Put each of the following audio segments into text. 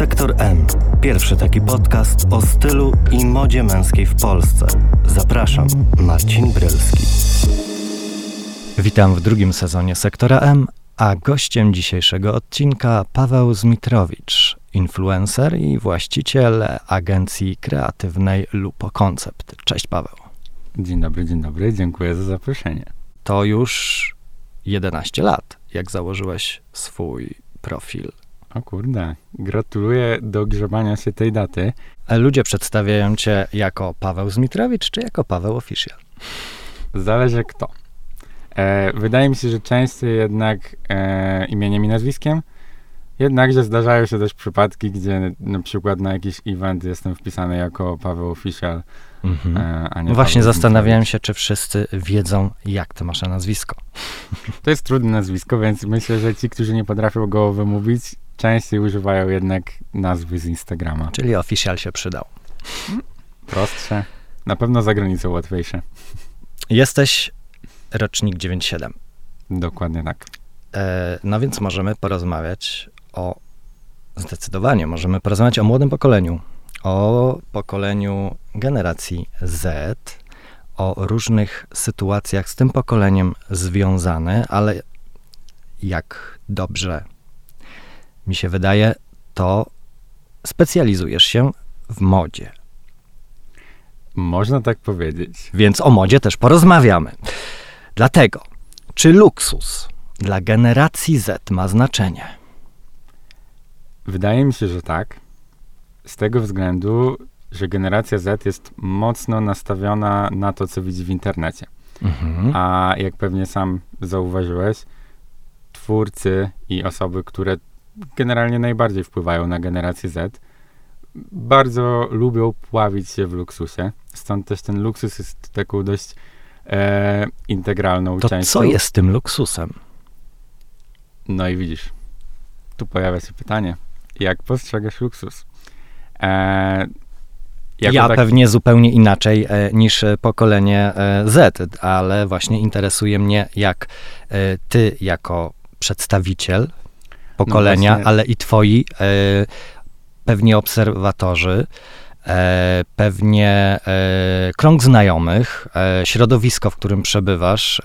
Sektor M. Pierwszy taki podcast o stylu i modzie męskiej w Polsce. Zapraszam, Marcin Brylski. Witam w drugim sezonie Sektora M, a gościem dzisiejszego odcinka Paweł Zmitrowicz, influencer i właściciel agencji kreatywnej Lupo Concept. Cześć Paweł. Dzień dobry, dzień dobry, dziękuję za zaproszenie. To już 11 lat, jak założyłeś swój profil. O kurde, gratuluję dogrzebania się tej daty. Ludzie przedstawiają cię jako Paweł Zmitrowicz, czy jako Paweł Official? Zależy kto. E, wydaje mi się, że częściej jednak e, imieniem i nazwiskiem, jednakże zdarzają się też przypadki, gdzie na przykład na jakiś event jestem wpisany jako Paweł Official, Mhm. e, a nie No właśnie Paweł zastanawiałem się, czy wszyscy wiedzą, jak ty masz na nazwisko. To jest trudne nazwisko, więc myślę, że ci, którzy nie potrafią go wymówić, częściej używają jednak nazwy z Instagrama. Czyli Official się przydał. Prostsze, na pewno za granicą łatwiejsze. Jesteś rocznik 97. Dokładnie tak. E, no więc możemy porozmawiać o, zdecydowanie możemy porozmawiać o młodym pokoleniu, o pokoleniu generacji Z, o różnych sytuacjach z tym pokoleniem związane, ale jak dobrze mi się wydaje, to specjalizujesz się w modzie. Można tak powiedzieć. Więc o modzie też porozmawiamy. Dlatego, czy luksus dla generacji Z ma znaczenie? Wydaje mi się, że tak. Z tego względu, że generacja Z jest mocno nastawiona na to, co widzi w internecie. Mhm. A jak pewnie sam zauważyłeś, twórcy i osoby, które generalnie najbardziej wpływają na generację Z, bardzo lubią pławić się w luksusie. Stąd też ten luksus jest taką dość e, integralną To częścią. co jest tym luksusem? No i widzisz, tu pojawia się pytanie, jak postrzegasz luksus? E, ja tak- pewnie zupełnie inaczej e, niż e, pokolenie e, Z, ale właśnie interesuje mnie, jak e, ty jako przedstawiciel pokolenia, właśnie. ale i twoi e, pewnie obserwatorzy, e, pewnie e, krąg znajomych, e, środowisko, w którym przebywasz, e,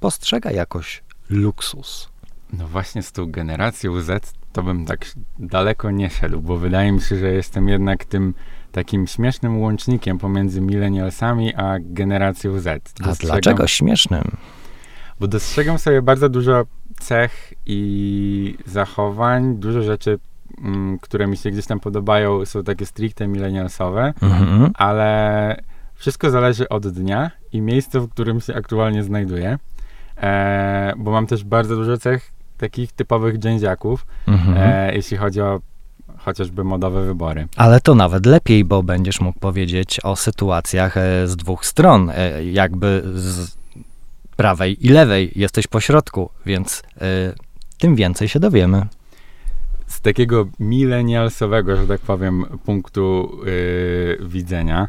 postrzega jakoś luksus. No właśnie z tą generacją Z to bym tak daleko nie szedł, bo wydaje mi się, że jestem jednak tym takim śmiesznym łącznikiem pomiędzy millennialsami a generacją Z. A Dostrzegam- dlaczego śmiesznym? Bo dostrzegam sobie bardzo dużo cech i zachowań, dużo rzeczy, mm, które mi się gdzieś tam podobają, są takie stricte millennialsowe, Mhm. ale wszystko zależy od dnia i miejsca, w którym się aktualnie znajduję. E, bo mam też bardzo dużo cech takich typowych dżęziaków, Mhm. e, jeśli chodzi o chociażby modowe wybory. Ale to nawet lepiej, bo będziesz mógł powiedzieć o sytuacjach e, z dwóch stron, e, jakby z prawej i lewej. Jesteś po środku, więc e, tym więcej się dowiemy. Z takiego milenialsowego, że tak powiem, punktu y, widzenia,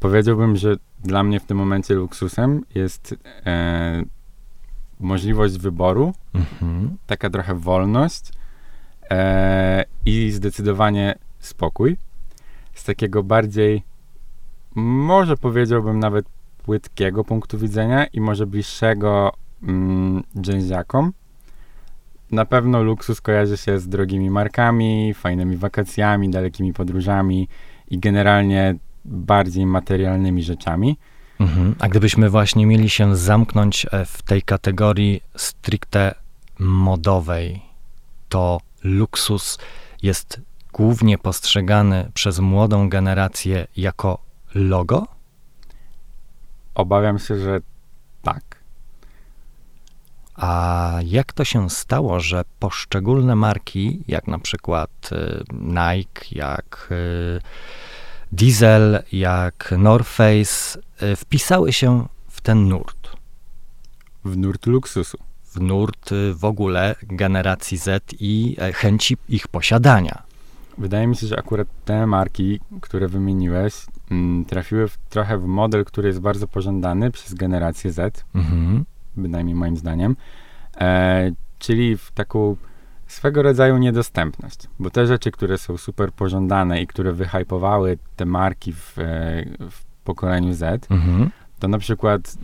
powiedziałbym, że dla mnie w tym momencie luksusem jest e, możliwość wyboru, Mhm. taka trochę wolność e, i zdecydowanie spokój. Z takiego bardziej, może powiedziałbym nawet płytkiego punktu widzenia i może bliższego mm, dżęziakom. Na pewno luksus kojarzy się z drogimi markami, fajnymi wakacjami, dalekimi podróżami i generalnie bardziej materialnymi rzeczami. Mhm. A gdybyśmy właśnie mieli się zamknąć e, w tej kategorii stricte modowej, to luksus jest głównie postrzegany przez młodą generację jako logo? Obawiam się, że tak. A jak to się stało, że poszczególne marki, jak na przykład y, Nike, jak y, Diesel, jak North Face, y, wpisały się w ten nurt? W nurt luksusu. W nurt w ogóle generacji Z i e, chęci ich posiadania. Wydaje mi się, że akurat te marki, które wymieniłeś, mm, trafiły w, trochę w model, który jest bardzo pożądany przez generację Z, Mhm. bynajmniej moim zdaniem, e, czyli w taką swego rodzaju niedostępność, bo te rzeczy, które są super pożądane i które wyhypowały te marki w, e, w pokoleniu Z, Mhm. to na przykład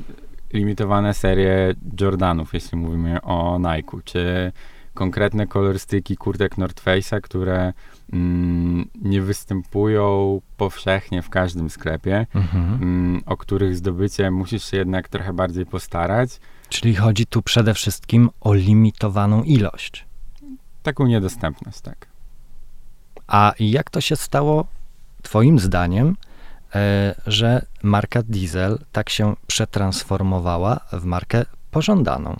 limitowane serie Jordanów, jeśli mówimy o Nike, czy konkretne kolorystyki kurtek North Face'a, które mm, nie występują powszechnie w każdym sklepie, Mhm. mm, o których zdobycie musisz się jednak trochę bardziej postarać. Czyli chodzi tu przede wszystkim o limitowaną ilość. Taką niedostępność, tak. A jak to się stało, Twoim zdaniem, e, że marka Diesel tak się przetransformowała w markę pożądaną?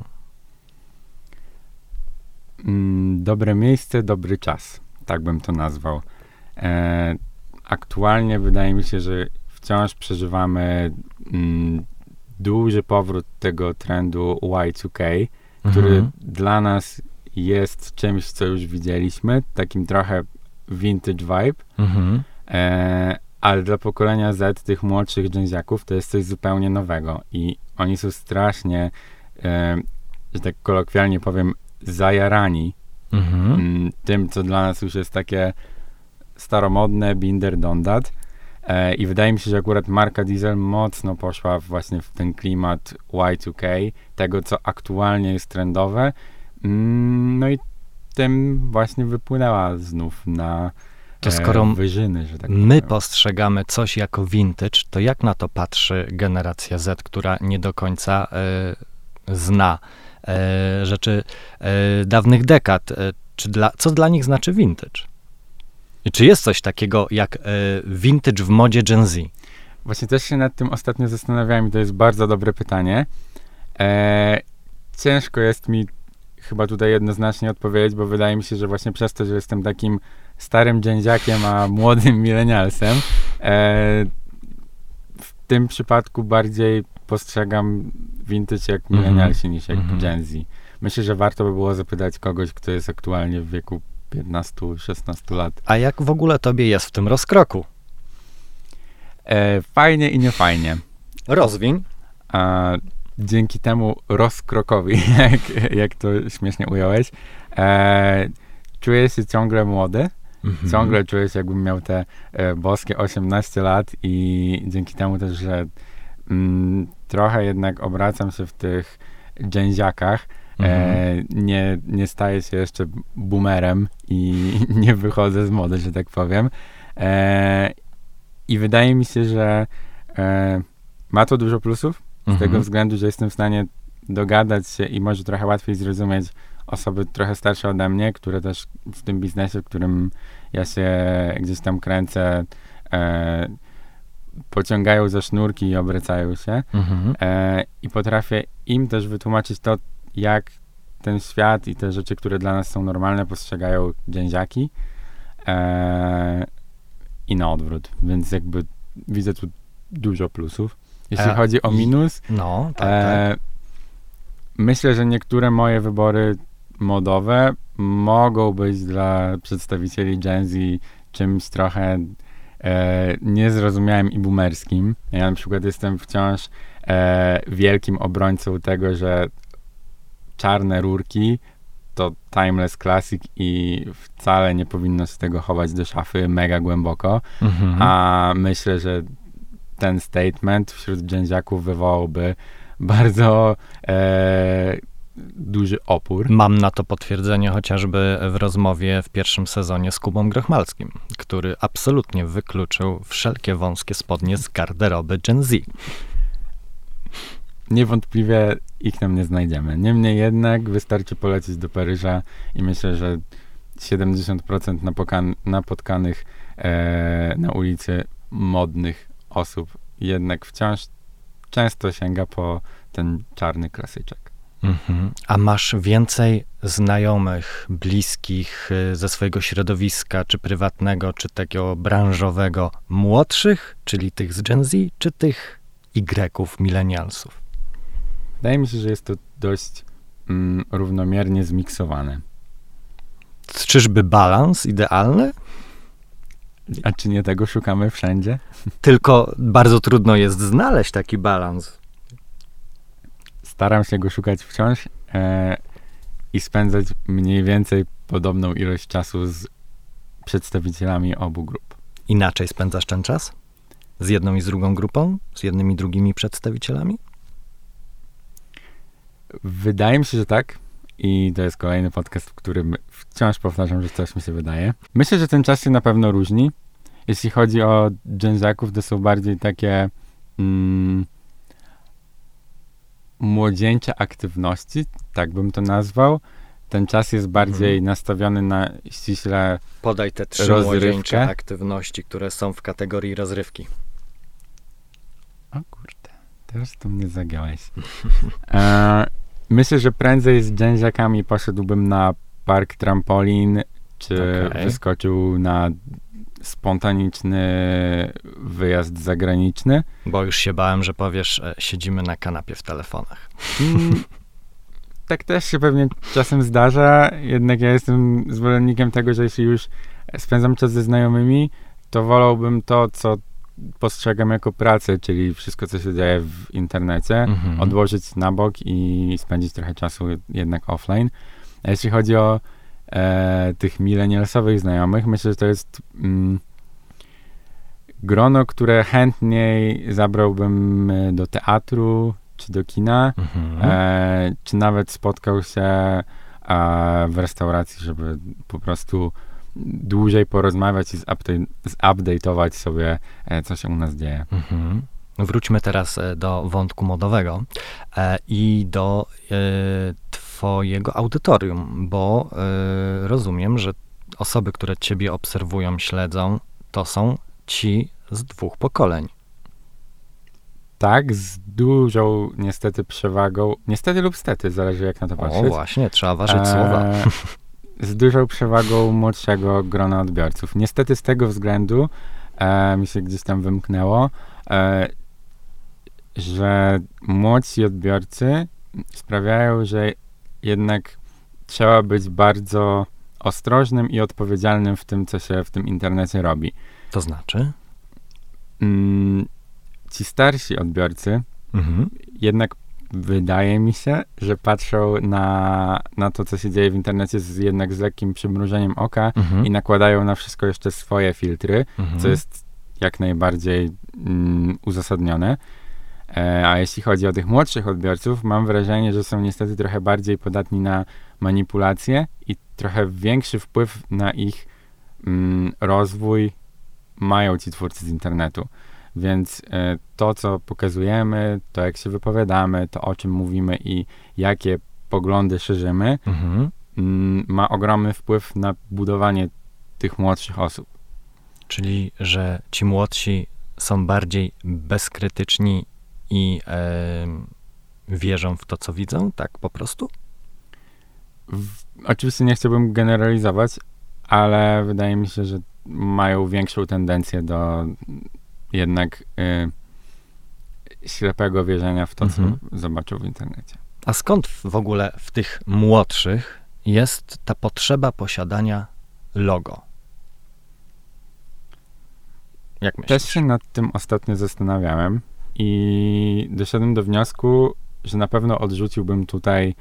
Mm, dobre miejsce, dobry czas. Tak bym to nazwał. E, aktualnie wydaje mi się, że wciąż przeżywamy mm, duży powrót tego trendu Y2K, który Mhm. dla nas jest czymś, co już widzieliśmy, takim trochę vintage vibe, Mhm. e, ale dla pokolenia Z, tych młodszych dżęziaków, to jest coś zupełnie nowego i oni są strasznie, e, że tak kolokwialnie powiem, zajarani Mhm. mm, tym, co dla nas już jest takie staromodne, binder dondat. E, I wydaje mi się, że akurat marka Diesel mocno poszła właśnie w ten klimat Y2K, tego, co aktualnie jest trendowe. Mm, no i tym właśnie wypłynęła znów na To e, skoro wyżyny, że tak My postrzegamy coś jako vintage, to jak na to patrzy generacja Z, która nie do końca e, zna rzeczy e, dawnych dekad? E, czy dla, co dla nich znaczy vintage? I czy jest coś takiego jak e, vintage w modzie Gen Z? Właśnie też się nad tym ostatnio zastanawiałem i to jest bardzo dobre pytanie. E, ciężko jest mi chyba tutaj jednoznacznie odpowiedzieć, bo wydaje mi się, że właśnie przez to, że jestem takim starym dziędziakiem, a młodym milenialsem, e, w tym przypadku bardziej postrzegam vintage jak Mhm. milenialsi niż jak Mhm. Gen Z. Myślę, że warto by było zapytać kogoś, kto jest aktualnie w wieku 15-16 lat. A jak w ogóle tobie jest w tym rozkroku? E, fajnie i niefajnie. Rozwiń. a dzięki temu rozkrokowi, jak, jak to śmiesznie ująłeś, e, czuję się ciągle młody, Mhm. ciągle czuję się jakbym miał te e, boskie 18 lat i dzięki temu też, że mm, trochę jednak obracam się w tych dżęziakach, Mhm. e, nie, nie staję się jeszcze boomerem i nie wychodzę z mody, że tak powiem. E, I wydaje mi się, że e, ma to dużo plusów, z Mhm. tego względu, że jestem w stanie dogadać się i może trochę łatwiej zrozumieć osoby trochę starsze ode mnie, które też w tym biznesie, w którym ja się gdzieś tam kręcę, e, pociągają za sznurki i obracają się. Mhm. E, I potrafię im też wytłumaczyć to, jak ten świat i te rzeczy, które dla nas są normalne, postrzegają dzięziaki. E, I na odwrót. Więc jakby widzę tu dużo plusów. Jeśli E, chodzi o i- minus, No, tak, tak. e, myślę, że niektóre moje wybory modowe mogą być dla przedstawicieli Gen Z czymś trochę e, niezrozumiałym i boomerskim. Ja na przykład jestem wciąż e, wielkim obrońcą tego, że czarne rurki to timeless classic i wcale nie powinno się tego chować do szafy mega głęboko. Mhm. A myślę, że ten statement wśród dżęziaków wywołałby bardzo e, duży opór. Mam na to potwierdzenie chociażby w rozmowie w pierwszym sezonie z Kubą Grochmalskim, który absolutnie wykluczył wszelkie wąskie spodnie z garderoby Gen Z. Niewątpliwie ich tam nie znajdziemy. Niemniej jednak wystarczy polecieć do Paryża i myślę, że 70% napokan- napotkanych e, na ulicy modnych osób jednak wciąż często sięga po ten czarny klasyczek. Mhm. A masz więcej znajomych, bliskich y, ze swojego środowiska, czy prywatnego, czy takiego branżowego, młodszych, czyli tych z Gen Z, czy tych Y-ów, milenialsów? Wydaje mi się, że jest to dość mm, równomiernie zmiksowane. Czyżby balans idealny? A czy nie tego szukamy wszędzie? Tylko bardzo trudno jest znaleźć taki balans. Staram się go szukać wciąż e, i spędzać mniej więcej podobną ilość czasu z przedstawicielami obu grup. Inaczej spędzasz ten czas? Z jedną i z drugą grupą? Z jednymi i drugimi przedstawicielami? Wydaje mi się, że tak. I to jest kolejny podcast, w którym wciąż powtarzam, że coś mi się wydaje. Myślę, że ten czas się na pewno różni. Jeśli chodzi o dżęzaków, to są bardziej takie mm, młodzieńcze aktywności, tak bym to nazwał. Ten czas jest bardziej Mhm. nastawiony na ściśle Podaj te trzy Rozrywkę? młodzieńcze aktywności, które są w kategorii rozrywki. O kurde, teraz tu mnie zagiąłeś. E, myślę, że prędzej z dżęziakami poszedłbym na park trampolin, czy Okej. wyskoczył na spontaniczny wyjazd zagraniczny. Bo już się bałem, że powiesz, e, siedzimy na kanapie w telefonach. Mm, tak też się pewnie czasem zdarza, jednak ja jestem zwolennikiem tego, że jeśli już spędzam czas ze znajomymi, to wolałbym to, co postrzegam jako pracę, czyli wszystko, co się dzieje w internecie, Mhm. odłożyć na bok i spędzić trochę czasu jednak offline. A jeśli chodzi o e, tych milenialsowych znajomych, myślę, że to jest mm, grono, które chętniej zabrałbym e, do teatru czy do kina, Mhm. e, czy nawet spotkał się e, w restauracji, żeby po prostu dłużej porozmawiać i zupdate- zupdate'ować sobie, e, co się u nas dzieje. Mhm. Wróćmy teraz e, do wątku modowego e, i do Twojego audytorium, bo e, rozumiem, że osoby, które Ciebie obserwują, śledzą, to są ci z dwóch pokoleń. Tak, z dużą niestety przewagą, niestety lub stety, zależy jak na to O, patrzeć. właśnie, trzeba ważyć E, słowa. Z dużą przewagą młodszego grona odbiorców. Niestety z tego względu e, mi się gdzieś tam wymknęło, e, że młodsi odbiorcy sprawiają, że jednak trzeba być bardzo ostrożnym i odpowiedzialnym w tym, co się w tym internecie robi. To znaczy? Mm, ci starsi odbiorcy Mhm. jednak wydaje mi się, że patrzą na, na to, co się dzieje w internecie z, jednak z lekkim przymrużeniem oka Mhm. i nakładają na wszystko jeszcze swoje filtry, Mhm. co jest jak najbardziej mm, uzasadnione. E, a jeśli chodzi o tych młodszych odbiorców, mam wrażenie, że są niestety trochę bardziej podatni na manipulacje i trochę większy wpływ na ich mm, rozwój mają ci twórcy z internetu. Więc e, to, co pokazujemy, to jak się wypowiadamy, to o czym mówimy i jakie poglądy szerzymy, Mhm. mm, ma ogromny wpływ na budowanie tych młodszych osób. Czyli, że ci młodsi są bardziej bezkrytyczni i em, wierzą w to, co widzą, tak po prostu? W, oczywiście nie chciałbym generalizować, ale wydaje mi się, że mają większą tendencję do jednak y, ślepego wierzenia w to, Mhm. co zobaczył w internecie. A skąd w ogóle w tych młodszych jest ta potrzeba posiadania logo? Jak myślisz? Też się nad tym ostatnio zastanawiałem i doszedłem do wniosku, że na pewno odrzuciłbym tutaj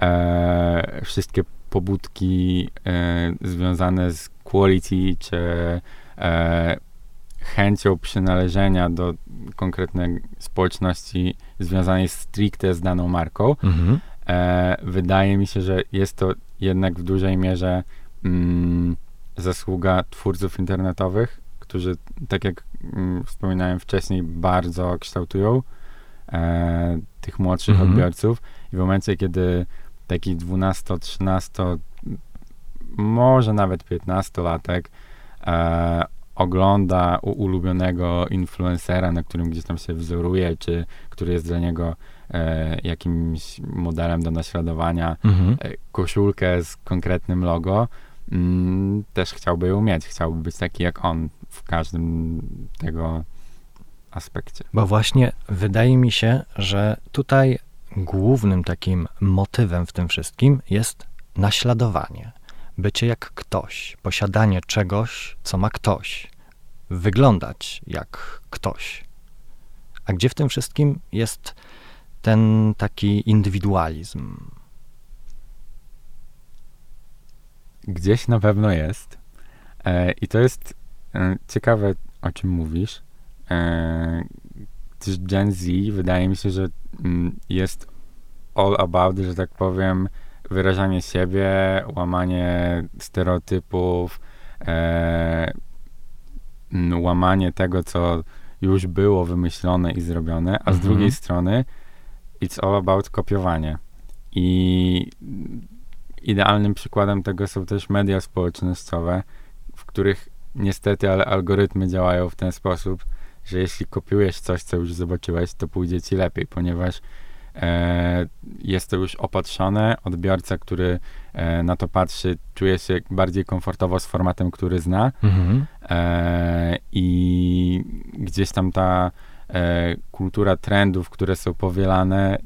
e, wszystkie pobudki e, związane z quality czy e, chęcią przynależenia do konkretnej społeczności związanej stricte z daną marką. Mhm. E, wydaje mi się, że jest to jednak w dużej mierze mm, zasługa twórców internetowych, którzy, tak jak mm, wspominałem wcześniej, bardzo kształtują e, tych młodszych Mhm. odbiorców. I w momencie, kiedy taki 12, 13, może nawet 15-latek e, ogląda u ulubionego influencera, na którym gdzieś tam się wzoruje, czy który jest dla niego e, jakimś modelem do naśladowania, Mhm. e, koszulkę z konkretnym logo, mm, też chciałby ją mieć. Chciałby być taki jak on każdym tego aspekcie. Bo właśnie wydaje mi się, że tutaj głównym takim motywem w tym wszystkim jest naśladowanie. Bycie jak ktoś, posiadanie czegoś, co ma ktoś, wyglądać jak ktoś. A gdzie w tym wszystkim jest ten taki indywidualizm? gdzieś na pewno jest. E, I to jest ciekawe, o czym mówisz. E, też Gen Z wydaje mi się, że mm, jest all about, że tak powiem, wyrażanie siebie, łamanie stereotypów, e, łamanie tego, co już było wymyślone i zrobione, a z Mhm. drugiej strony it's all about kopiowanie. I idealnym przykładem tego są też media społecznościowe, w których niestety, ale algorytmy działają w ten sposób, że jeśli kopiujesz coś, co już zobaczyłeś, to pójdzie ci lepiej, ponieważ e, jest to już opatrzone. Odbiorca, który e, na to patrzy, czuje się bardziej komfortowo z formatem, który zna. Mhm. E, I gdzieś tam ta e, kultura trendów, które są powielane,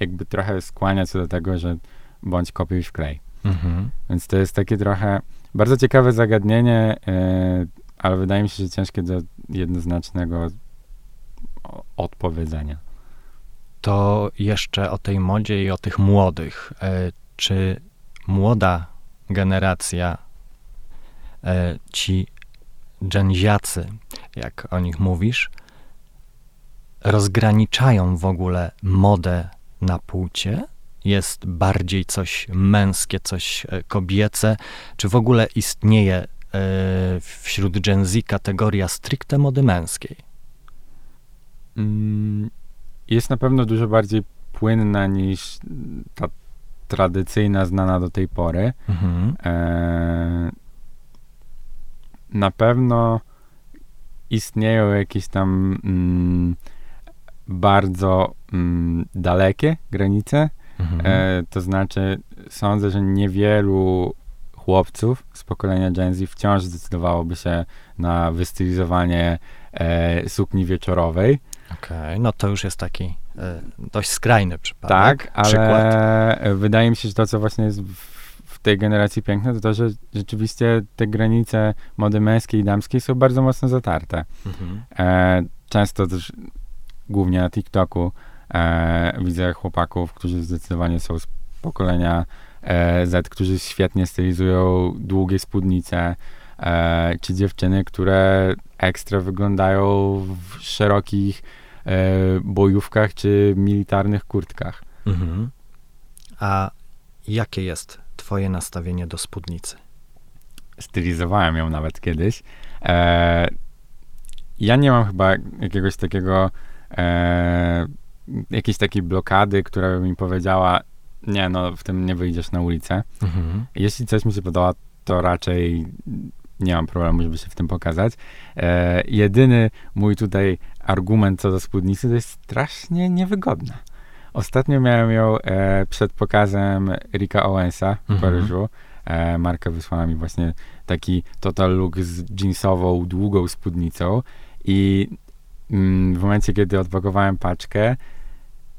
jakby trochę skłania się do tego, że bądź kopiuj wklej. Mhm. Więc to jest takie trochę bardzo ciekawe zagadnienie, e, ale wydaje mi się, że ciężkie do jednoznacznego odpowiedzenia. To jeszcze o tej modzie i o tych młodych. E, Czy młoda generacja, e, ci dżenziacy, jak o nich mówisz, rozgraniczają w ogóle modę na płcie? Jest bardziej coś męskie, coś e, kobiece? Czy w ogóle istnieje e, wśród Gen Z kategoria stricte mody męskiej? Mm, Jest na pewno dużo bardziej płynna niż ta tradycyjna, znana do tej pory. Mhm. E, na pewno istnieją jakieś tam mm, bardzo mm, dalekie granice. Mhm. E, to znaczy, sądzę, że niewielu chłopców z pokolenia Gen Z wciąż zdecydowałoby się na wystylizowanie e, sukni wieczorowej. Okej, no to już jest taki e, dość skrajny przypadek. Tak, ale Przykład. wydaje mi się, że to, co właśnie jest w, w tej generacji piękne, to to, że rzeczywiście te granice mody męskiej i damskiej są bardzo mocno zatarte. Mhm. E, często też, głównie na TikToku, e, widzę chłopaków, którzy zdecydowanie są z pokolenia e, Z, którzy świetnie stylizują długie spódnice, e, czy dziewczyny, które ekstra wyglądają w szerokich e, bojówkach czy militarnych kurtkach. Mhm. A jakie jest twoje nastawienie do spódnicy? stylizowałem ją nawet kiedyś. E, ja nie mam chyba jakiegoś takiego, e, jakiejś takiej blokady, która by mi powiedziała, nie, no w tym nie wyjdziesz na ulicę. Mhm. Jeśli coś mi się podoba, to raczej nie mam problemu, żeby się w tym pokazać. E, jedyny mój tutaj argument co do spódnicy to jest strasznie niewygodna. Ostatnio miałem ją e, przed pokazem Ricka Owensa w Mhm. Paryżu. E, Marka wysłała mi właśnie taki total look z jeansową, długą spódnicą i mm, w momencie, kiedy odpakowałem paczkę,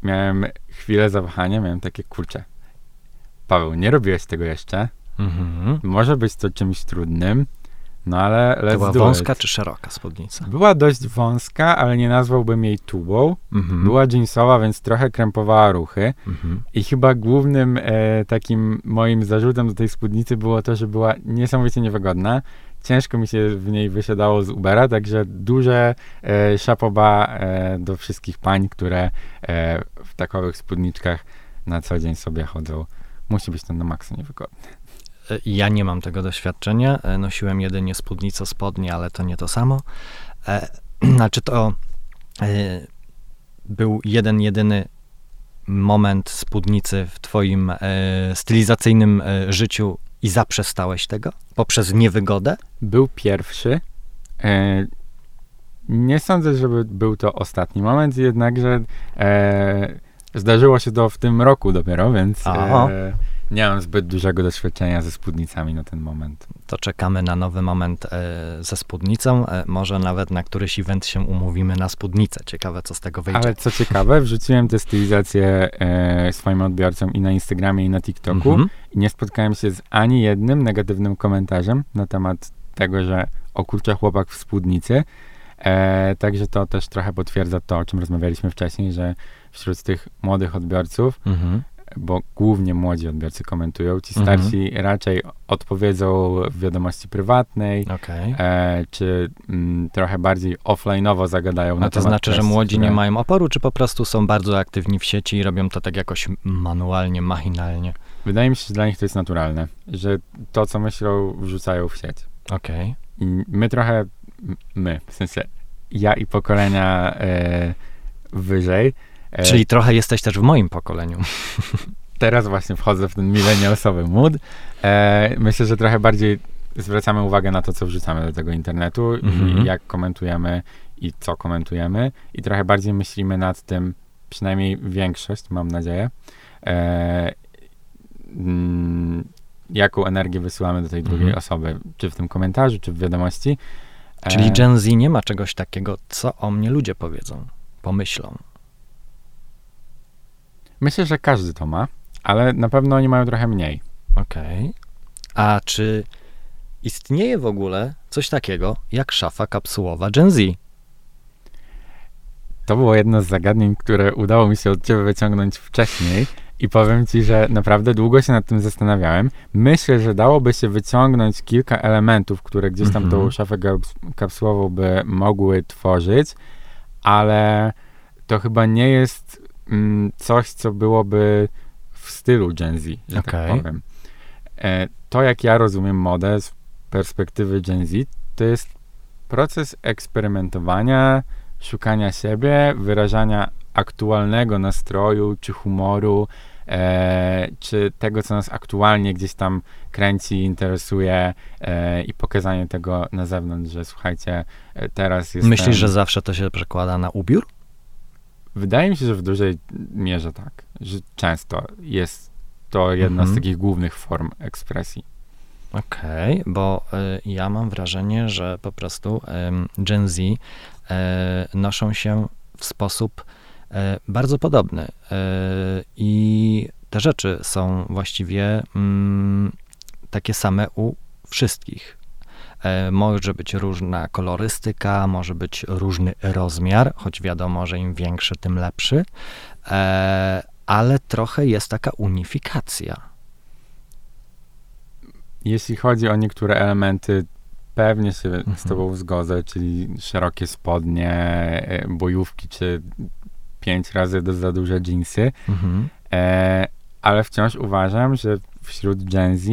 miałem chwilę zawahania, miałem takie, kurcze, Paweł, nie robiłeś tego jeszcze, Mhm. może być to czymś trudnym, no ale let's była wąska czy szeroka spódnica? Była dość wąska, ale nie nazwałbym jej tubą. Mhm. Była jeansowa, więc trochę krępowała ruchy. Mhm. I chyba głównym e, takim moim zarzutem do tej spódnicy było to, że była niesamowicie niewygodna. Ciężko mi się w niej wysiadało z Ubera, także duże e, szapoba e, do wszystkich pań, które e, w takowych spódniczkach na co dzień sobie chodzą. Musi być to na maksa niewygodne. E, Ja nie mam tego doświadczenia. E, Nosiłem jedynie spódnicę spodnie, ale to nie to samo. E, Znaczy to e, był jeden, jedyny moment spódnicy w twoim stylizacyjnym życiu i zaprzestałeś tego? Poprzez niewygodę? Był pierwszy. E, nie sądzę, żeby był to ostatni moment, jednakże e, zdarzyło się to w tym roku dopiero, więc e, nie mam zbyt dużego doświadczenia ze spódnicami na ten moment. To czekamy na nowy moment e, ze spódnicą. E, może nawet na któryś event się umówimy na spódnicę. Ciekawe, co z tego wyjdzie. Ale co ciekawe, wrzuciłem tę stylizację e, swoim odbiorcom i na Instagramie, i na TikToku Mhm. i nie spotkałem się z ani jednym negatywnym komentarzem na temat tego, że o kurczę chłopak w spódnicy. E, także to też trochę potwierdza to, o czym rozmawialiśmy wcześniej, że wśród tych młodych odbiorców Mhm. Bo głównie młodzi odbiorcy komentują. Ci Mhm. starsi raczej odpowiedzą w wiadomości prywatnej, Okej. e, czy mm, trochę bardziej offline'owo zagadają na No to temat znaczy, że młodzi nie które- mają oporu, czy po prostu są bardzo aktywni w sieci i robią to tak jakoś manualnie, machinalnie? Wydaje mi się, że dla nich to jest naturalne, że to, co myślą, wrzucają w sieć. Okej. I my trochę, m- my, w sensie ja i pokolenia e, wyżej. E, Czyli trochę jesteś też w moim pokoleniu. teraz właśnie wchodzę w ten milenialsowy mood. E, myślę, że trochę bardziej zwracamy uwagę na to, co wrzucamy do tego internetu Mhm. i jak komentujemy i co komentujemy i trochę bardziej myślimy nad tym, przynajmniej większość, mam nadzieję, e, mm, jaką energię wysyłamy do tej drugiej Mhm. osoby, czy w tym komentarzu, czy w wiadomości. E, Czyli Gen Z nie ma czegoś takiego, co o mnie ludzie powiedzą, pomyślą. Myślę, że każdy to ma, ale na pewno oni mają trochę mniej. Okej. A czy istnieje w ogóle coś takiego jak szafa kapsułowa Gen Z? To było jedno z zagadnień, które udało mi się od ciebie wyciągnąć wcześniej i powiem ci, że naprawdę długo się nad tym zastanawiałem. Myślę, że dałoby się wyciągnąć kilka elementów, które gdzieś tam Mhm. tą szafę kapsułową by mogły tworzyć, ale to chyba nie jest mm, coś, co byłoby w stylu Gen Z, że Okej. tak powiem. E, to, jak ja rozumiem modę z perspektywy Gen Z, to jest proces eksperymentowania, szukania siebie, wyrażania aktualnego nastroju czy humoru, e, czy tego, co nas aktualnie gdzieś tam kręci, interesuje e, i pokazanie tego na zewnątrz, że słuchajcie, e, teraz jest. Myślisz, że zawsze to się przekłada na ubiór? Wydaje mi się, że w dużej mierze tak, że często jest to jedna Mhm. z takich głównych form ekspresji. Okej, bo y, ja mam wrażenie, że po prostu ym, Gen Z y, noszą się w sposób y, bardzo podobny. Y, I te rzeczy są właściwie mm, takie same u wszystkich. E, Może być różna kolorystyka, może być różny rozmiar, choć wiadomo, że im większy, tym lepszy, E, ale trochę jest taka unifikacja. Jeśli chodzi o niektóre elementy, pewnie się Mhm. z tobą zgodzę, czyli szerokie spodnie, e, bojówki, czy pięć razy do za duże dżinsy, Mhm. ale wciąż uważam, że wśród Gen Z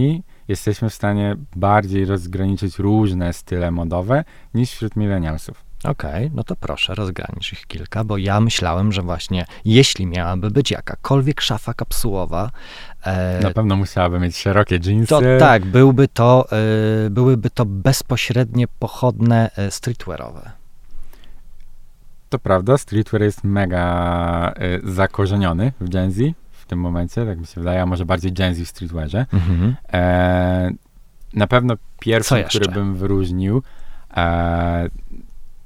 jesteśmy w stanie bardziej rozgraniczyć różne style modowe niż wśród millennialsów. Okej, no to proszę, rozgranicz ich kilka, bo ja myślałem, że właśnie jeśli miałaby być jakakolwiek szafa kapsułowa, e, Na pewno musiałaby mieć szerokie dżinsy. to tak, byłby to, e, byłyby to bezpośrednie, pochodne e, streetwearowe. To prawda, streetwear jest mega y, zakorzeniony w Gen Z w tym momencie, tak mi się wydaje, a może bardziej Gen Z w streetwearze. Mhm. E, na pewno pierwszy, który bym wyróżnił, e,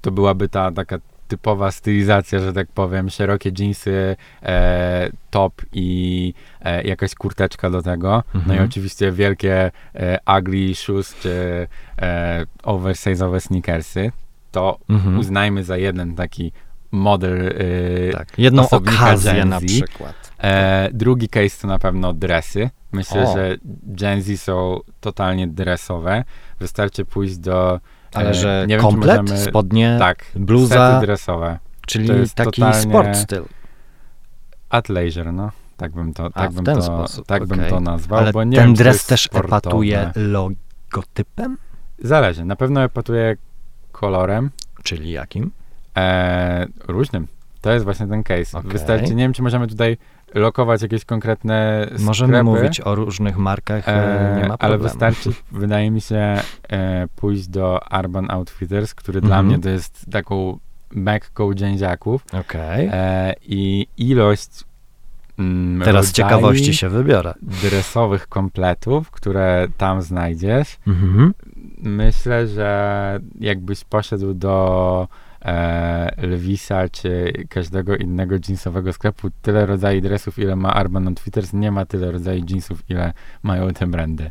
to byłaby ta taka typowa stylizacja, że tak powiem, szerokie dżinsy, e, top i e, jakaś kurteczka do tego. No i Mhm. oczywiście wielkie e, ugly shoes czy e, oversize'owe sneakersy. To Mhm. uznajmy za jeden taki model. y, Tak, jedną okazję na przykład. E, drugi case to na pewno dresy. Myślę, O. że Gen Z są totalnie dresowe. Wystarczy pójść do. Ale e, że nie wiem, czy komplet, możemy- spodnie, Tak, bluza, sety dresowe. czyli taki sport styl. Athleisure, no. Tak bym to, tak w bym ten to, sposób, tak bym okej. to nazwał. Ale ten wiem, dres też sportowe. epatuje logotypem? Zależy. Na pewno epatuje kolorem. Czyli jakim? E, różnym. To jest właśnie ten case. Okej. Wystarczy, nie wiem, czy możemy tutaj lokować jakieś konkretne Możemy sklepy. mówić o różnych markach, e, nie ma ale problemu. wystarczy, wydaje mi się, e, pójść do Urban Outfitters, który dla Mhm. mnie to jest taką mekką dziędziaków Okej. e, i ilość mm, Teraz z ciekawości się wybiorę. dresowych kompletów, które tam znajdziesz, Mhm. myślę, że jakbyś poszedł do e, Lewisa czy każdego innego jeansowego sklepu, tyle rodzajów dresów, ile ma Urban Outfitters, nie ma tyle rodzajów jeansów, ile mają te brandy.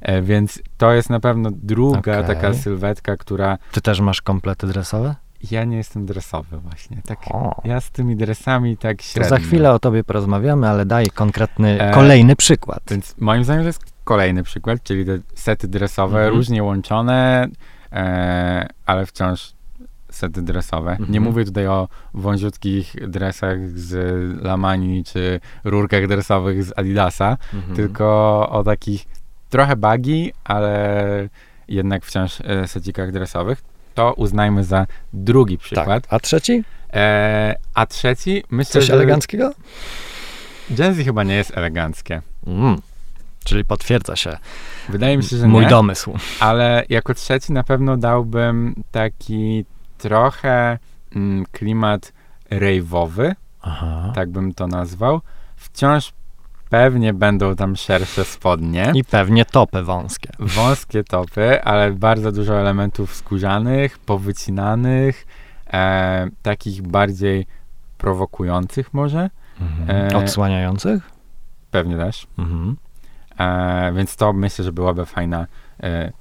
E, więc to jest na pewno druga Okej. taka sylwetka, która Ty też masz komplety dresowe? ja nie jestem dresowy właśnie. Tak, O. ja z tymi dresami tak To średnio. za chwilę o tobie porozmawiamy, ale daj konkretny, E, kolejny przykład. Więc moim zdaniem to jest kolejny przykład, czyli te sety dresowe, Mhm. różnie łączone, e, ale wciąż sety dresowe. Nie Mhm. mówię tutaj o wąziutkich dresach z Lamani czy rurkach dresowych z Adidasa, Mhm. tylko o takich trochę bagi, ale jednak wciąż e, secikach dresowych. To uznajmy za drugi przykład. Tak. A trzeci? E, a trzeci, myślę, Coś że eleganckiego? Gen Z chyba nie jest eleganckie. Mm. Czyli potwierdza się Wydaje mi się, że mój nie. domysł. Ale jako trzeci na pewno dałbym taki trochę mm, klimat Aha. tak bym to nazwał. Wciąż pewnie będą tam szersze spodnie, I pewnie topy wąskie. wąskie topy, ale bardzo dużo elementów skórzanych, powycinanych, e, takich bardziej prowokujących może, Mhm. E, Odsłaniających? pewnie też. Mhm. E, więc to myślę, że byłaby fajna, e,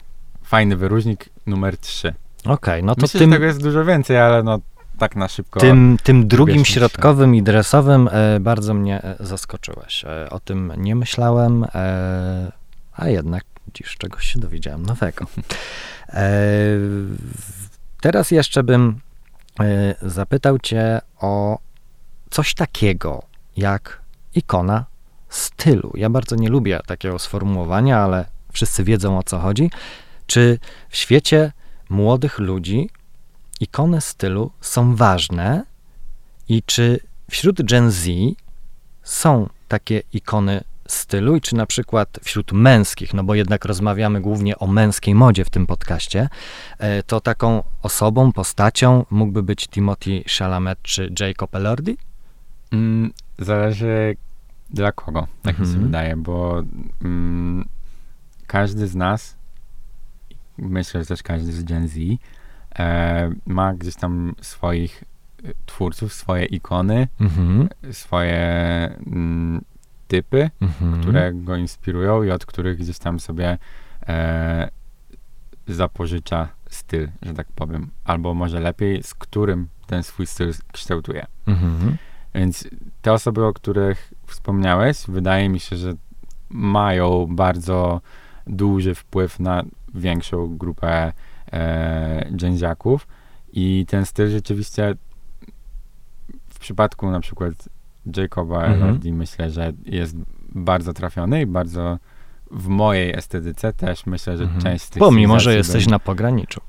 fajny wyróżnik numer 3. Okej, no to Myślę, tym, że tego jest dużo więcej, ale no tak na szybko. tym, tym drugim Ubierzmy się. środkowym i dresowym e, bardzo mnie e, zaskoczyłeś. E, o tym nie myślałem, e, a jednak dziś czegoś się dowiedziałem nowego. E, teraz jeszcze bym zapytał cię o coś takiego jak ikona stylu. Ja bardzo nie lubię takiego sformułowania, ale wszyscy wiedzą o co chodzi. Czy w świecie młodych ludzi ikony stylu są ważne i czy wśród Gen Z są takie ikony stylu i czy na przykład wśród męskich, no bo jednak rozmawiamy głównie o męskiej modzie w tym podcaście, e, to taką osobą, postacią mógłby być Timothy Chalamet czy Jacob Elordi? Mm, zależy dla kogo, tak mi się Mhm. wydaje, bo mm, każdy z nas, myślę, że też każdy z Gen Z, e, ma gdzieś tam swoich e, twórców, swoje ikony, Mhm. swoje mm, typy, Mhm. które go inspirują i od których gdzieś tam sobie e, zapożycza styl, że tak powiem. Albo może lepiej, z którym ten swój styl kształtuje. Mhm. Więc te osoby, o których wspomniałeś, wydaje mi się, że mają bardzo duży wpływ na większą grupę e, dżęziaków i ten styl rzeczywiście w przypadku na przykład Jacoba Mhm. Elordi myślę, że jest bardzo trafiony i bardzo w mojej estetyce też myślę, że Mhm. część z tych Pomimo, że jesteś bym- na pograniczu.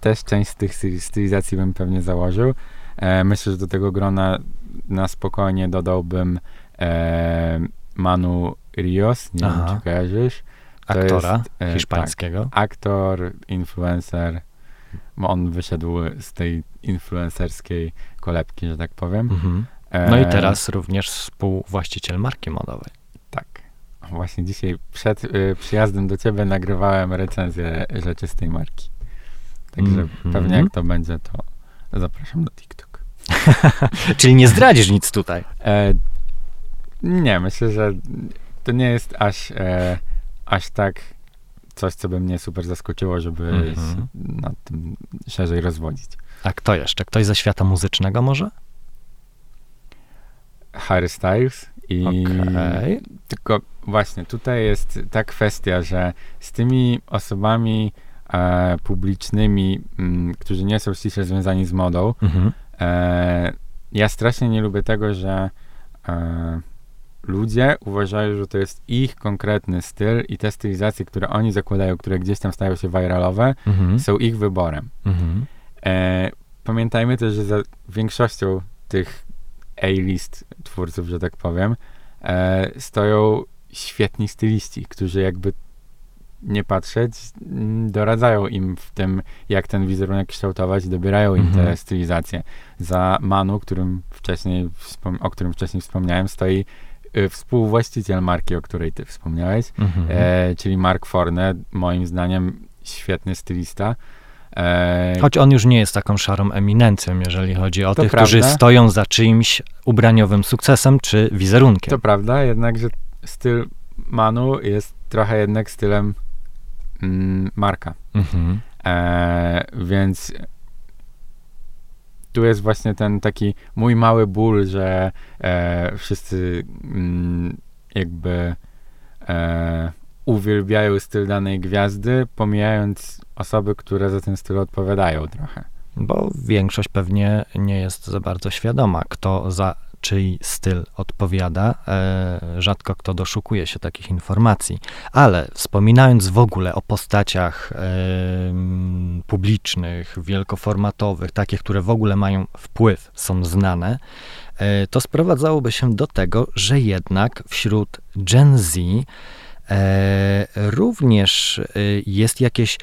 też część z tych styl- stylizacji bym pewnie założył. E, myślę, że do tego grona na spokojnie dodałbym e, Manu Rios, nie Aha. wiem czy kojarzysz. To Aktora jest, e, hiszpańskiego. Aktor, influencer. bo On wyszedł z tej influencerskiej kolebki, że tak powiem. Mhm. No i E, teraz również współwłaściciel marki modowej. Tak. Właśnie dzisiaj przed y, przyjazdem do ciebie nagrywałem recenzję rzeczy z tej marki. Także Mhm. pewnie jak to będzie, to zapraszam do TikTok. Czyli nie zdradzisz nic tutaj. E, nie, myślę, że to nie jest aż, e, aż tak coś, co by mnie super zaskoczyło, żeby się nad tym szerzej rozwodzić. A kto jeszcze? Ktoś ze świata muzycznego może? Harry Styles i Okej. tylko właśnie tutaj jest ta kwestia, że z tymi osobami e, publicznymi, m, którzy nie są ściśle związani z modą, Mhm. E, ja strasznie nie lubię tego, że e, ludzie uważają, że to jest ich konkretny styl i te stylizacje, które oni zakładają, które gdzieś tam stają się viralowe, Mhm. są ich wyborem. Mhm. E, pamiętajmy też, że za większością tych A-list twórców, że tak powiem, e, stoją świetni styliści, którzy jakby nie patrzeć, mm, doradzają im w tym, jak ten wizerunek kształtować i dobierają im Mhm. te stylizacje. Za Manu, którym wcześniej o którym wcześniej wspomniałem, stoi współwłaściciel marki, o której ty wspomniałeś, Mhm. e, czyli Mark Forne, moim zdaniem świetny stylista. E, Choć on już nie jest taką szarą eminencją, jeżeli chodzi o tych, prawda. którzy stoją za czyimś ubraniowym sukcesem czy wizerunkiem. To prawda, jednakże styl Manu jest trochę jednak stylem mm, Marka. Mhm. E, więc tu jest właśnie ten taki mój mały ból, że e, wszyscy mm, jakby e, uwielbiają styl danej gwiazdy, pomijając osoby, które za ten styl odpowiadają trochę. Bo większość pewnie nie jest za bardzo świadoma, kto za czyj styl odpowiada. E, rzadko kto doszukuje się takich informacji. Ale wspominając w ogóle o postaciach e, publicznych, wielkoformatowych, takich, które w ogóle mają wpływ, są znane, e, to sprowadzałoby się do tego, że jednak wśród Gen Z również jest jakieś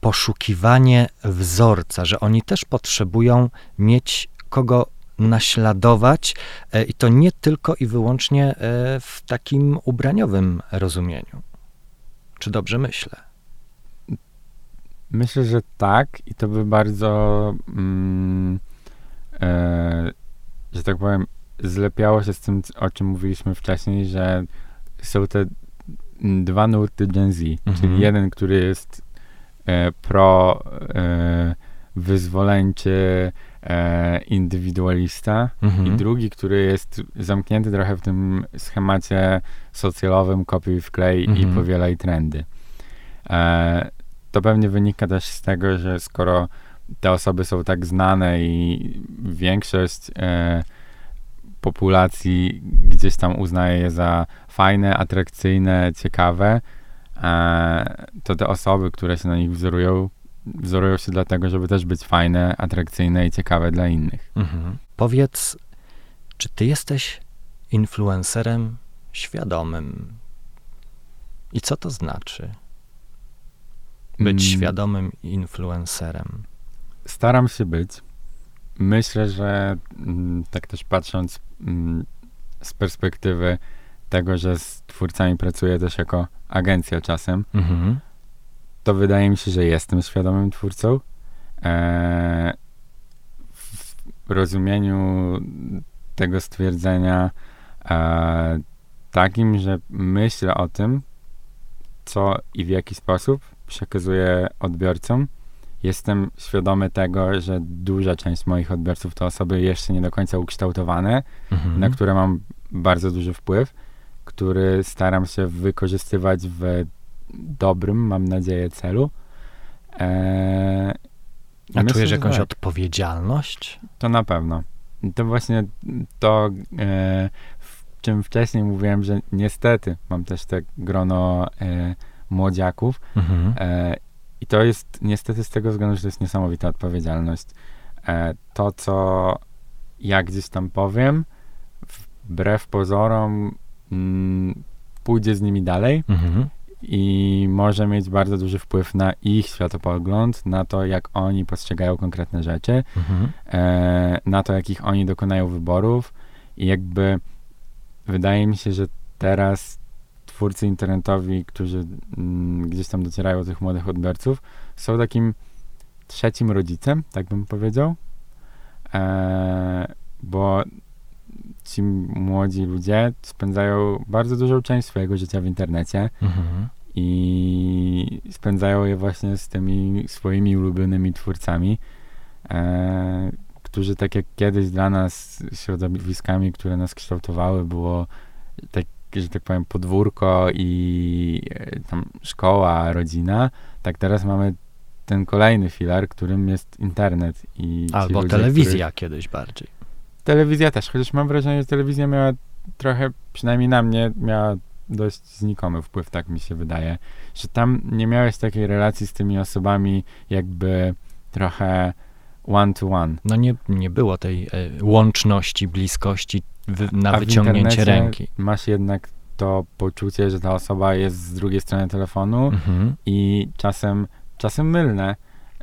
poszukiwanie wzorca, że oni też potrzebują mieć kogo naśladować e, i to nie tylko i wyłącznie e, w takim ubraniowym rozumieniu. Czy dobrze myślę? Myślę, że tak i to by bardzo, mm, e, że tak powiem, zlepiało się z tym, o czym mówiliśmy wcześniej, że są te dwa nurty Gen Z, mhm. czyli jeden, który jest e, pro e, wyzwoleńczy, e, indywidualista mhm. i drugi, który jest zamknięty trochę w tym schemacie socjalowym, kopiuj w klej mhm. i powielaj trendy. E, to pewnie wynika też z tego, że skoro te osoby są tak znane i większość e, populacji gdzieś tam uznaje je za fajne, atrakcyjne, ciekawe, e, to te osoby, które się na nich wzorują, wzorują się dlatego, żeby też być fajne, atrakcyjne i ciekawe dla innych. Mhm. Powiedz, czy ty jesteś influencerem świadomym? I co to znaczy? Być mm. świadomym influencerem. Staram się być. Myślę, że mm, tak też patrząc mm, z perspektywy tego, że z twórcami pracuję też jako agencja czasem, mhm to wydaje mi się, że jestem świadomym twórcą. E, w rozumieniu tego stwierdzenia e, takim, że myślę o tym, co i w jaki sposób przekazuję odbiorcom. Jestem świadomy tego, że duża część moich odbiorców to osoby jeszcze nie do końca ukształtowane, mhm. na które mam bardzo duży wpływ, który staram się wykorzystywać w dobrym, mam nadzieję, celu. Eee, A myślę, czujesz jakąś tak. odpowiedzialność? To na pewno. To właśnie to, e, w czym wcześniej mówiłem, że niestety mam też te grono e, młodziaków. Mhm. E, I to jest niestety z tego względu, że to jest niesamowita odpowiedzialność. To, co ja gdzieś tam powiem, wbrew pozorom, m, mm, pójdzie z nimi dalej. Mhm i może mieć bardzo duży wpływ na ich światopogląd, na to, jak oni postrzegają konkretne rzeczy, mhm. e, na to, jakich oni dokonają wyborów i jakby wydaje mi się, że teraz twórcy internetowi, którzy mm, gdzieś tam docierają do tych młodych odbiorców, są takim trzecim rodzicem, tak bym powiedział, e, bo ci młodzi ludzie spędzają bardzo dużą część swojego życia w internecie mhm. i spędzają je właśnie z tymi swoimi ulubionymi twórcami, e, którzy tak jak kiedyś dla nas środowiskami, które nas kształtowały, było tak, że tak powiem podwórko i e, tam szkoła, rodzina, tak teraz mamy ten kolejny filar, którym jest internet. I Albo ludzie, telewizja kiedyś bardziej telewizja też, chociaż mam wrażenie, że telewizja miała trochę, przynajmniej na mnie, miała dość znikomy wpływ, tak mi się wydaje, że tam nie miałeś takiej relacji z tymi osobami jakby trochę one to one. No nie, nie było tej e, łączności, bliskości wy, na A wyciągnięcie ręki. Masz jednak to poczucie, że ta osoba jest z drugiej strony telefonu mhm. i czasem, czasem mylne.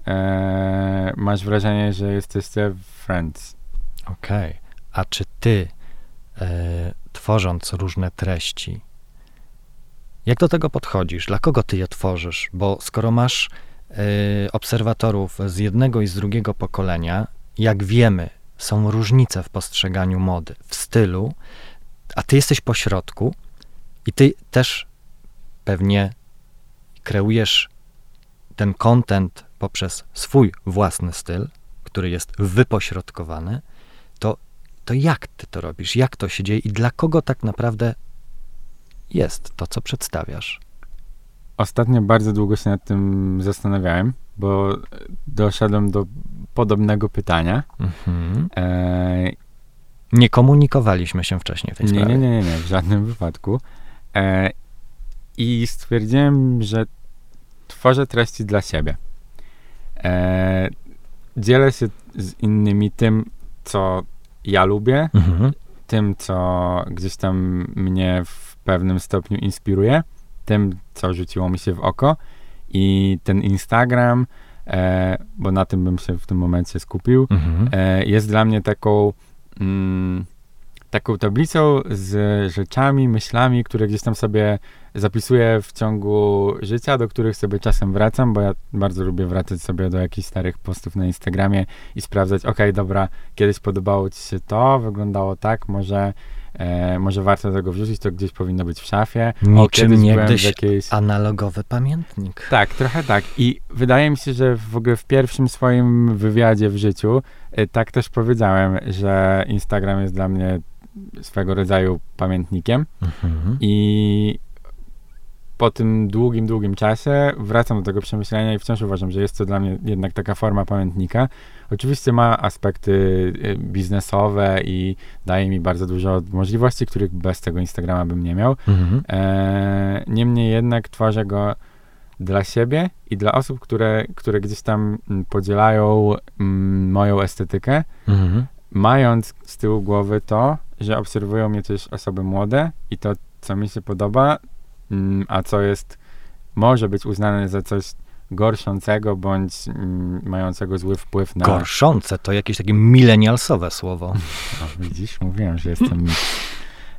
E, masz wrażenie, że jesteście friends. Okej. Okay. A czy ty, e, tworząc różne treści, jak do tego podchodzisz? Dla kogo ty je tworzysz? Bo skoro masz e, obserwatorów z jednego i z drugiego pokolenia, jak wiemy, są różnice w postrzeganiu mody, w stylu, a ty jesteś po środku i ty też pewnie kreujesz ten content poprzez swój własny styl, który jest wypośrodkowany, to, jak ty to robisz? Jak to się dzieje i dla kogo tak naprawdę jest to, co przedstawiasz? Ostatnio bardzo długo się nad tym zastanawiałem, bo doszedłem do podobnego pytania. Mhm. E, Nie komunikowaliśmy się wcześniej w tej nie, sprawie. nie, nie, nie, nie, w żadnym wypadku. E, I stwierdziłem, że tworzę treści dla siebie. E, dzielę się z innymi tym, co ja lubię, Mhm. tym, co gdzieś tam mnie w pewnym stopniu inspiruje, tym, co rzuciło mi się w oko. I ten Instagram, e, bo na tym bym się w tym momencie skupił, Mhm. e, jest dla mnie taką, mm, taką tablicą z rzeczami, myślami, które gdzieś tam sobie zapisuję w ciągu życia, do których sobie czasem wracam, bo ja bardzo lubię wracać sobie do jakichś starych postów na Instagramie i sprawdzać, okej, dobra, kiedyś podobało ci się to, wyglądało tak, może, e, może warto tego wrzucić, to gdzieś powinno być w szafie. Niczym niegdyś jakiejś... analogowy pamiętnik. Tak, trochę tak. I wydaje mi się, że w ogóle w pierwszym swoim wywiadzie w życiu y, tak też powiedziałem, że Instagram jest dla mnie swego rodzaju pamiętnikiem Mhm. i po tym długim, długim czasie wracam do tego przemyślenia i wciąż uważam, że jest to dla mnie jednak taka forma pamiętnika. Oczywiście ma aspekty y, biznesowe i daje mi bardzo dużo możliwości, których bez tego Instagrama bym nie miał. Mhm. E, niemniej jednak tworzę go dla siebie i dla osób, które, które gdzieś tam mm, podzielają mm, moją estetykę, Mhm. mając z tyłu głowy to, że obserwują mnie też osoby młode i to, co mi się podoba, mm, a co jest, może być uznane za coś gorszącego bądź mm, mającego zły wpływ na... Gorszące to jakieś takie milenialsowe słowo. O, widzisz, mówiłem, że jestem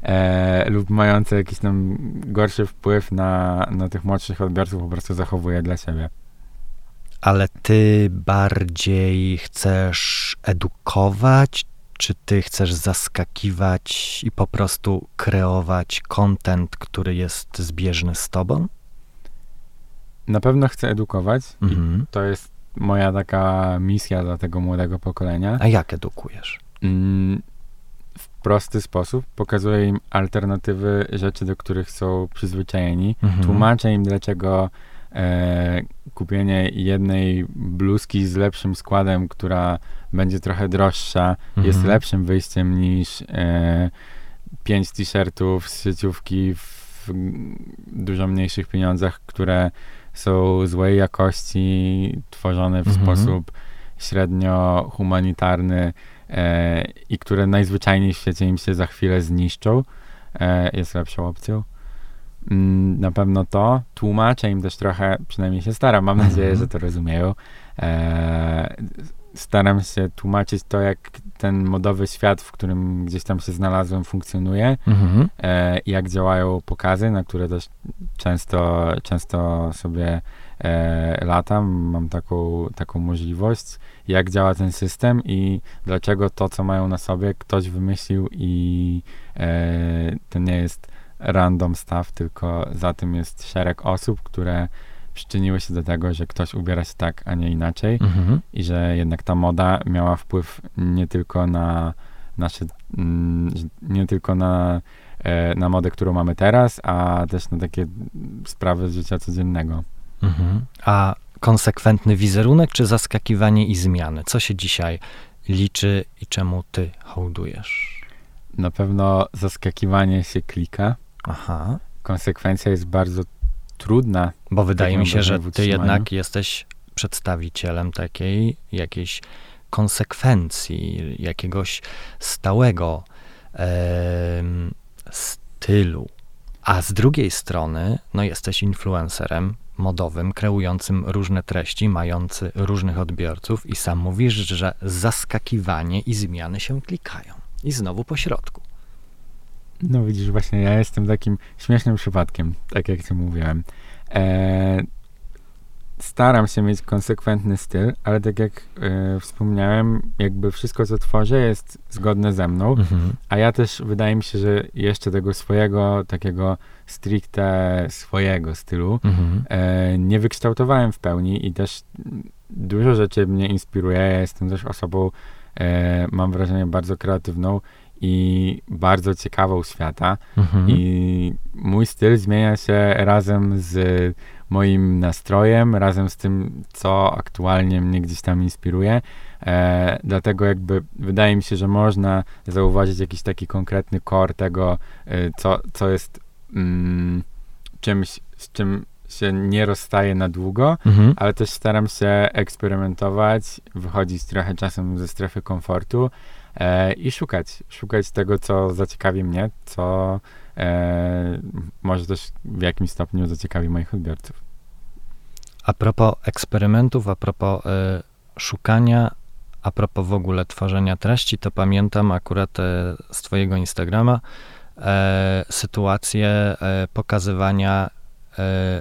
e, lub mające jakiś tam gorszy wpływ na, na tych młodszych odbiorców po prostu zachowuję dla siebie. Ale ty bardziej chcesz edukować, czy ty chcesz zaskakiwać i po prostu kreować content, który jest zbieżny z tobą? Na pewno chcę edukować Mhm. to jest moja taka misja dla tego młodego pokolenia. A jak edukujesz? Mm, w prosty sposób pokazuję im alternatywy rzeczy, do których są przyzwyczajeni. Mhm. Tłumaczę im, dlaczego e, kupienie jednej bluzki z lepszym składem, która będzie trochę droższa, jest Mhm. lepszym wyjściem niż e, pięć t-shirtów z sieciówki w dużo mniejszych pieniądzach, które są złej jakości, tworzone w Mhm. sposób średnio humanitarny e, i które najzwyczajniej w świecie im się za chwilę zniszczą, e, jest lepszą opcją. Mm, Na pewno to. Tłumaczę im też trochę, przynajmniej się staram, mam nadzieję, Mhm. że to rozumieją. E, staram się tłumaczyć to, jak ten modowy świat, w którym gdzieś tam się znalazłem, funkcjonuje, Mhm. e, jak działają pokazy, na które też często, często sobie e, latam, mam taką, taką możliwość, jak działa ten system i dlaczego to, co mają na sobie, ktoś wymyślił i e, to nie jest random stuff, tylko za tym jest szereg osób, które przyczyniły się do tego, że ktoś ubiera się tak, a nie inaczej Mhm. i że jednak ta moda miała wpływ nie tylko na nasze, mm, nie tylko na, e, na modę, którą mamy teraz, a też na takie sprawy z życia codziennego. Mhm. A konsekwentny wizerunek, czy zaskakiwanie i zmiany? Co się dzisiaj liczy i czemu ty hołdujesz? Na pewno zaskakiwanie się klika. Aha. Konsekwencja jest bardzo trudna. Bo wydaje mi się, że ty utrzymaniu. jednak jesteś przedstawicielem takiej jakiejś konsekwencji, jakiegoś stałego em, stylu. A z drugiej strony, no jesteś influencerem modowym, kreującym różne treści, mający różnych odbiorców i sam mówisz, że zaskakiwanie i zmiany się klikają. I znowu po środku. No widzisz, właśnie ja jestem takim śmiesznym przypadkiem, tak jak ci mówiłem. E, staram się mieć konsekwentny styl, ale tak jak e, wspomniałem, jakby wszystko, co tworzę, jest zgodne ze mną. Mhm. A ja też wydaje mi się, że jeszcze tego swojego, takiego stricte swojego stylu Mhm. e, nie wykształtowałem w pełni i też dużo rzeczy mnie inspiruje. Ja jestem też osobą, e, mam wrażenie, bardzo kreatywną i bardzo ciekawą świata. Mhm. I mój styl zmienia się razem z moim nastrojem, razem z tym, co aktualnie mnie gdzieś tam inspiruje. E, dlatego jakby wydaje mi się, że można zauważyć jakiś taki konkretny core tego, e, co, co jest mm, czymś, z czym się nie rozstaje na długo, Mhm. ale też staram się eksperymentować, wychodzić trochę czasem ze strefy komfortu i szukać, szukać tego, co zaciekawi mnie, co e, może też w jakimś stopniu zaciekawi moich odbiorców. A propos eksperymentów, a propos y, szukania, a propos w ogóle tworzenia treści, to pamiętam akurat e, z Twojego Instagrama e, sytuację e, pokazywania e,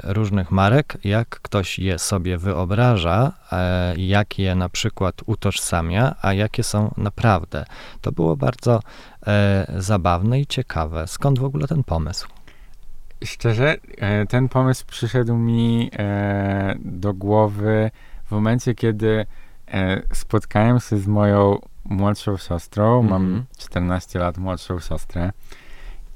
różnych marek, jak ktoś je sobie wyobraża, e, jak je na przykład utożsamia, a jakie są naprawdę. To było bardzo e, zabawne i ciekawe. Skąd w ogóle ten pomysł? Szczerze, e, ten pomysł przyszedł mi e, do głowy w momencie, kiedy e, spotkałem się z moją młodszą siostrą. Mam Mhm. 14 lat młodszą siostrę.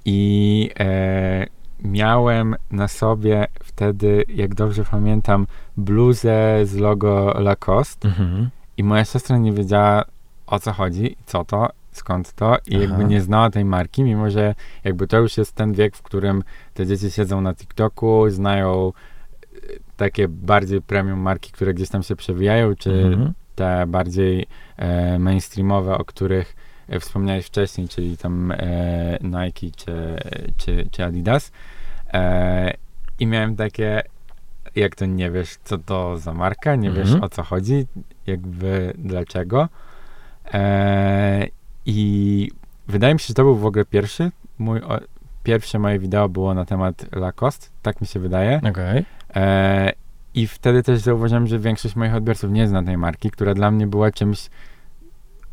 I e, miałem na sobie wtedy, jak dobrze pamiętam, bluzę z logo Lacoste. Mhm. I moja siostra nie wiedziała o co chodzi, co to, skąd to i jakby Aha. nie znała tej marki, mimo że jakby to już jest ten wiek, w którym te dzieci siedzą na TikToku, znają e, takie bardziej premium marki, które gdzieś tam się przewijają, czy Mhm. te bardziej e, mainstreamowe, o których wspomniałeś wcześniej, czyli tam e, Nike czy, czy, czy Adidas. E, I miałem takie, jak to nie wiesz, co to za marka, nie wiesz Mhm. o co chodzi, jakby dlaczego. E, I wydaje mi się, że to był w ogóle pierwszy mój, o, pierwsze moje wideo było na temat Lacoste, tak mi się wydaje. Okej. E, I wtedy też zauważyłem, że większość moich odbiorców nie zna tej marki, która dla mnie była czymś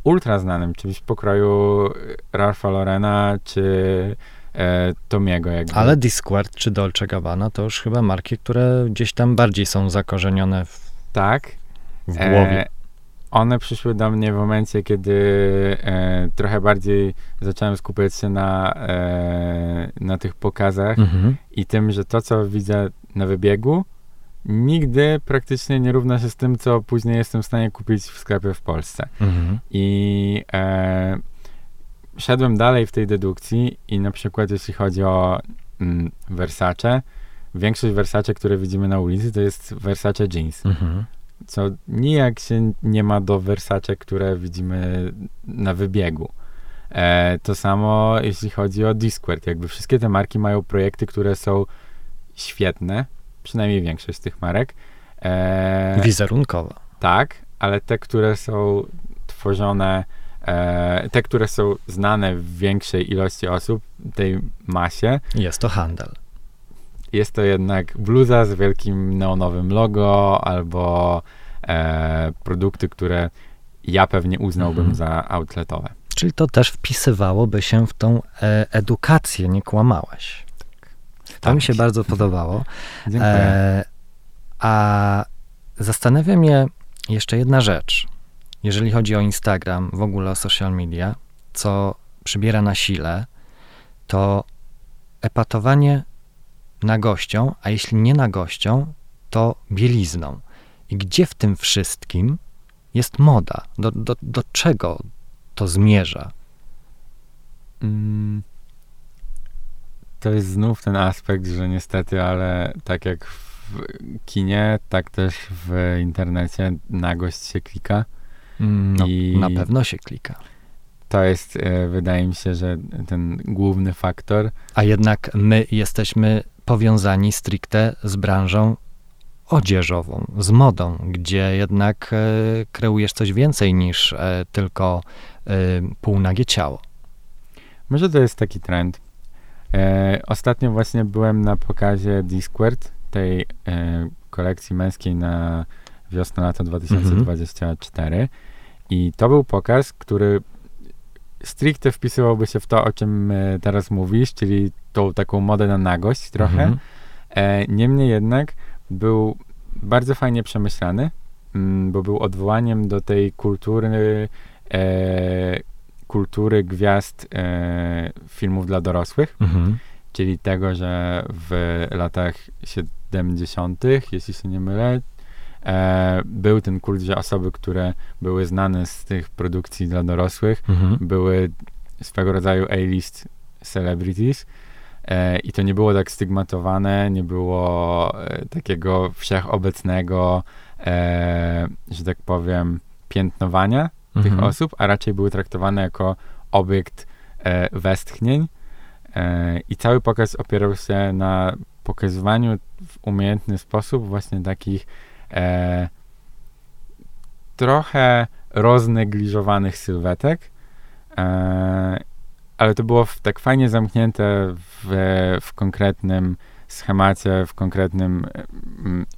ultra znanym, czymś w pokroju Ralpha Lorena czy e, Tomiego. Jakby. Ale Discord czy Dolce Gabbana to już chyba marki, które gdzieś tam bardziej są zakorzenione w, tak. w głowie. E, one przyszły do mnie w momencie, kiedy e, trochę bardziej zacząłem skupiać się na, e, na tych pokazach Mhm. i tym, że to, co widzę na wybiegu, nigdy praktycznie nie równa się z tym, co później jestem w stanie kupić w sklepie w Polsce. Mhm. I e, szedłem dalej w tej dedukcji i na przykład jeśli chodzi o mm, Versace, większość Versace, które widzimy na ulicy, to jest Versace jeans, Mhm. co nijak się nie ma do Versace, które widzimy na wybiegu. E, to samo jeśli chodzi o Discord, jakby wszystkie te marki mają projekty, które są świetne, przynajmniej większość z tych marek. E, Wizerunkowa. tak, ale te, które są tworzone, e, te, które są znane w większej ilości osób, tej masie, Jest to handel. jest to jednak bluza z wielkim neonowym logo albo e, produkty, które ja pewnie uznałbym Mhm. za outletowe. Czyli to też wpisywałoby się w tą e, edukację, nie kłamałeś. To Tak. mi się bardzo podobało. Dziękuję. E, a zastanawia mnie jeszcze jedna rzecz. Jeżeli chodzi o Instagram, w ogóle o social media, co przybiera na sile, to epatowanie nagością, a jeśli nie nagością, to bielizną. I gdzie w tym wszystkim jest moda? Do, do, do czego to zmierza? Mm, To jest znów ten aspekt, że niestety, ale tak jak w kinie, tak też w internecie nagość się klika. No, I- Na pewno się klika. To jest, e, wydaje mi się, że ten główny faktor. A jednak my jesteśmy powiązani stricte z branżą odzieżową, z modą, gdzie jednak e, kreujesz coś więcej niż e, tylko e, półnagie ciało. Może to jest taki trend. E, ostatnio właśnie byłem na pokazie Discord, tej e, kolekcji męskiej na wiosnę-lato 2024 i to był pokaz, który stricte wpisywałby się w to, o czym e, teraz mówisz, czyli tą taką modę na nagość trochę. Mhm. E, niemniej jednak był bardzo fajnie przemyślany. mm, bo był odwołaniem do tej kultury, e, kultury gwiazd e, filmów dla dorosłych, Mhm. czyli tego, że w latach 70., jeśli się nie mylę, e, był ten kult, że osoby, które były znane z tych produkcji dla dorosłych, Mhm. były swego rodzaju A-list celebrities. E, I to nie było tak stygmatowane, nie było e, takiego wszechobecnego, e, że tak powiem, piętnowania tych Mhm. osób, a raczej były traktowane jako obiekt e, westchnień. E, I cały pokaz opierał się na pokazywaniu w umiejętny sposób właśnie takich e, trochę roznegliżowanych sylwetek, e, ale to było w, tak fajnie zamknięte w, w konkretnym schemacie, w konkretnym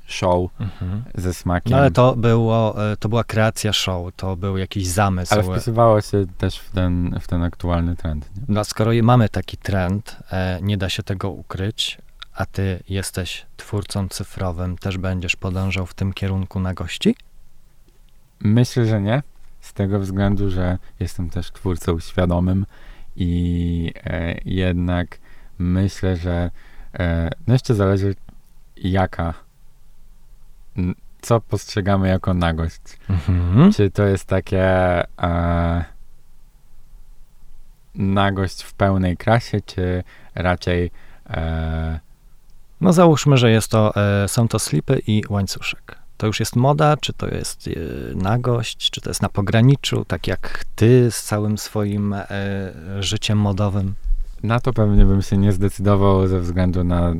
show Mhm. ze smakiem. No ale to było, e, to była kreacja show, to był jakiś zamysł. Ale wpisywało się też w ten, w ten aktualny trend. Nie? No, skoro mamy taki trend, e, nie da się tego ukryć, a ty jesteś twórcą cyfrowym, też będziesz podążał w tym kierunku na gości? Myślę, że nie, z tego względu, że jestem też twórcą świadomym i e, jednak myślę, że no jeszcze zależy jaka, co postrzegamy jako nagość. Mhm. Czy to jest takie e, nagość w pełnej krasie, czy raczej e, No załóżmy, że jest to, e, są to slipy i łańcuszek. To już jest moda, czy to jest e, nagość, czy to jest na pograniczu, tak jak ty z całym swoim e, życiem modowym? Na to pewnie bym się nie zdecydował ze względu na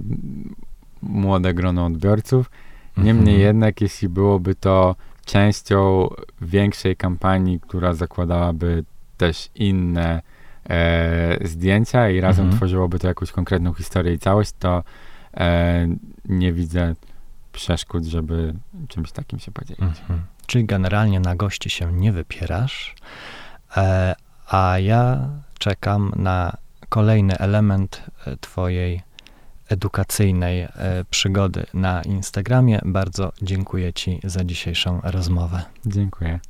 młode grono odbiorców. Niemniej Mhm. jednak, jeśli byłoby to częścią większej kampanii, która zakładałaby też inne e, zdjęcia i razem Mhm. tworzyłoby to jakąś konkretną historię i całość, to e, nie widzę przeszkód, żeby czymś takim się podzielić. Mhm. Czyli generalnie na gości się nie wypierasz, e, a ja czekam na kolejny element e, Twojej edukacyjnej e, przygody na Instagramie. Bardzo dziękuję Ci za dzisiejszą rozmowę. Dziękuję.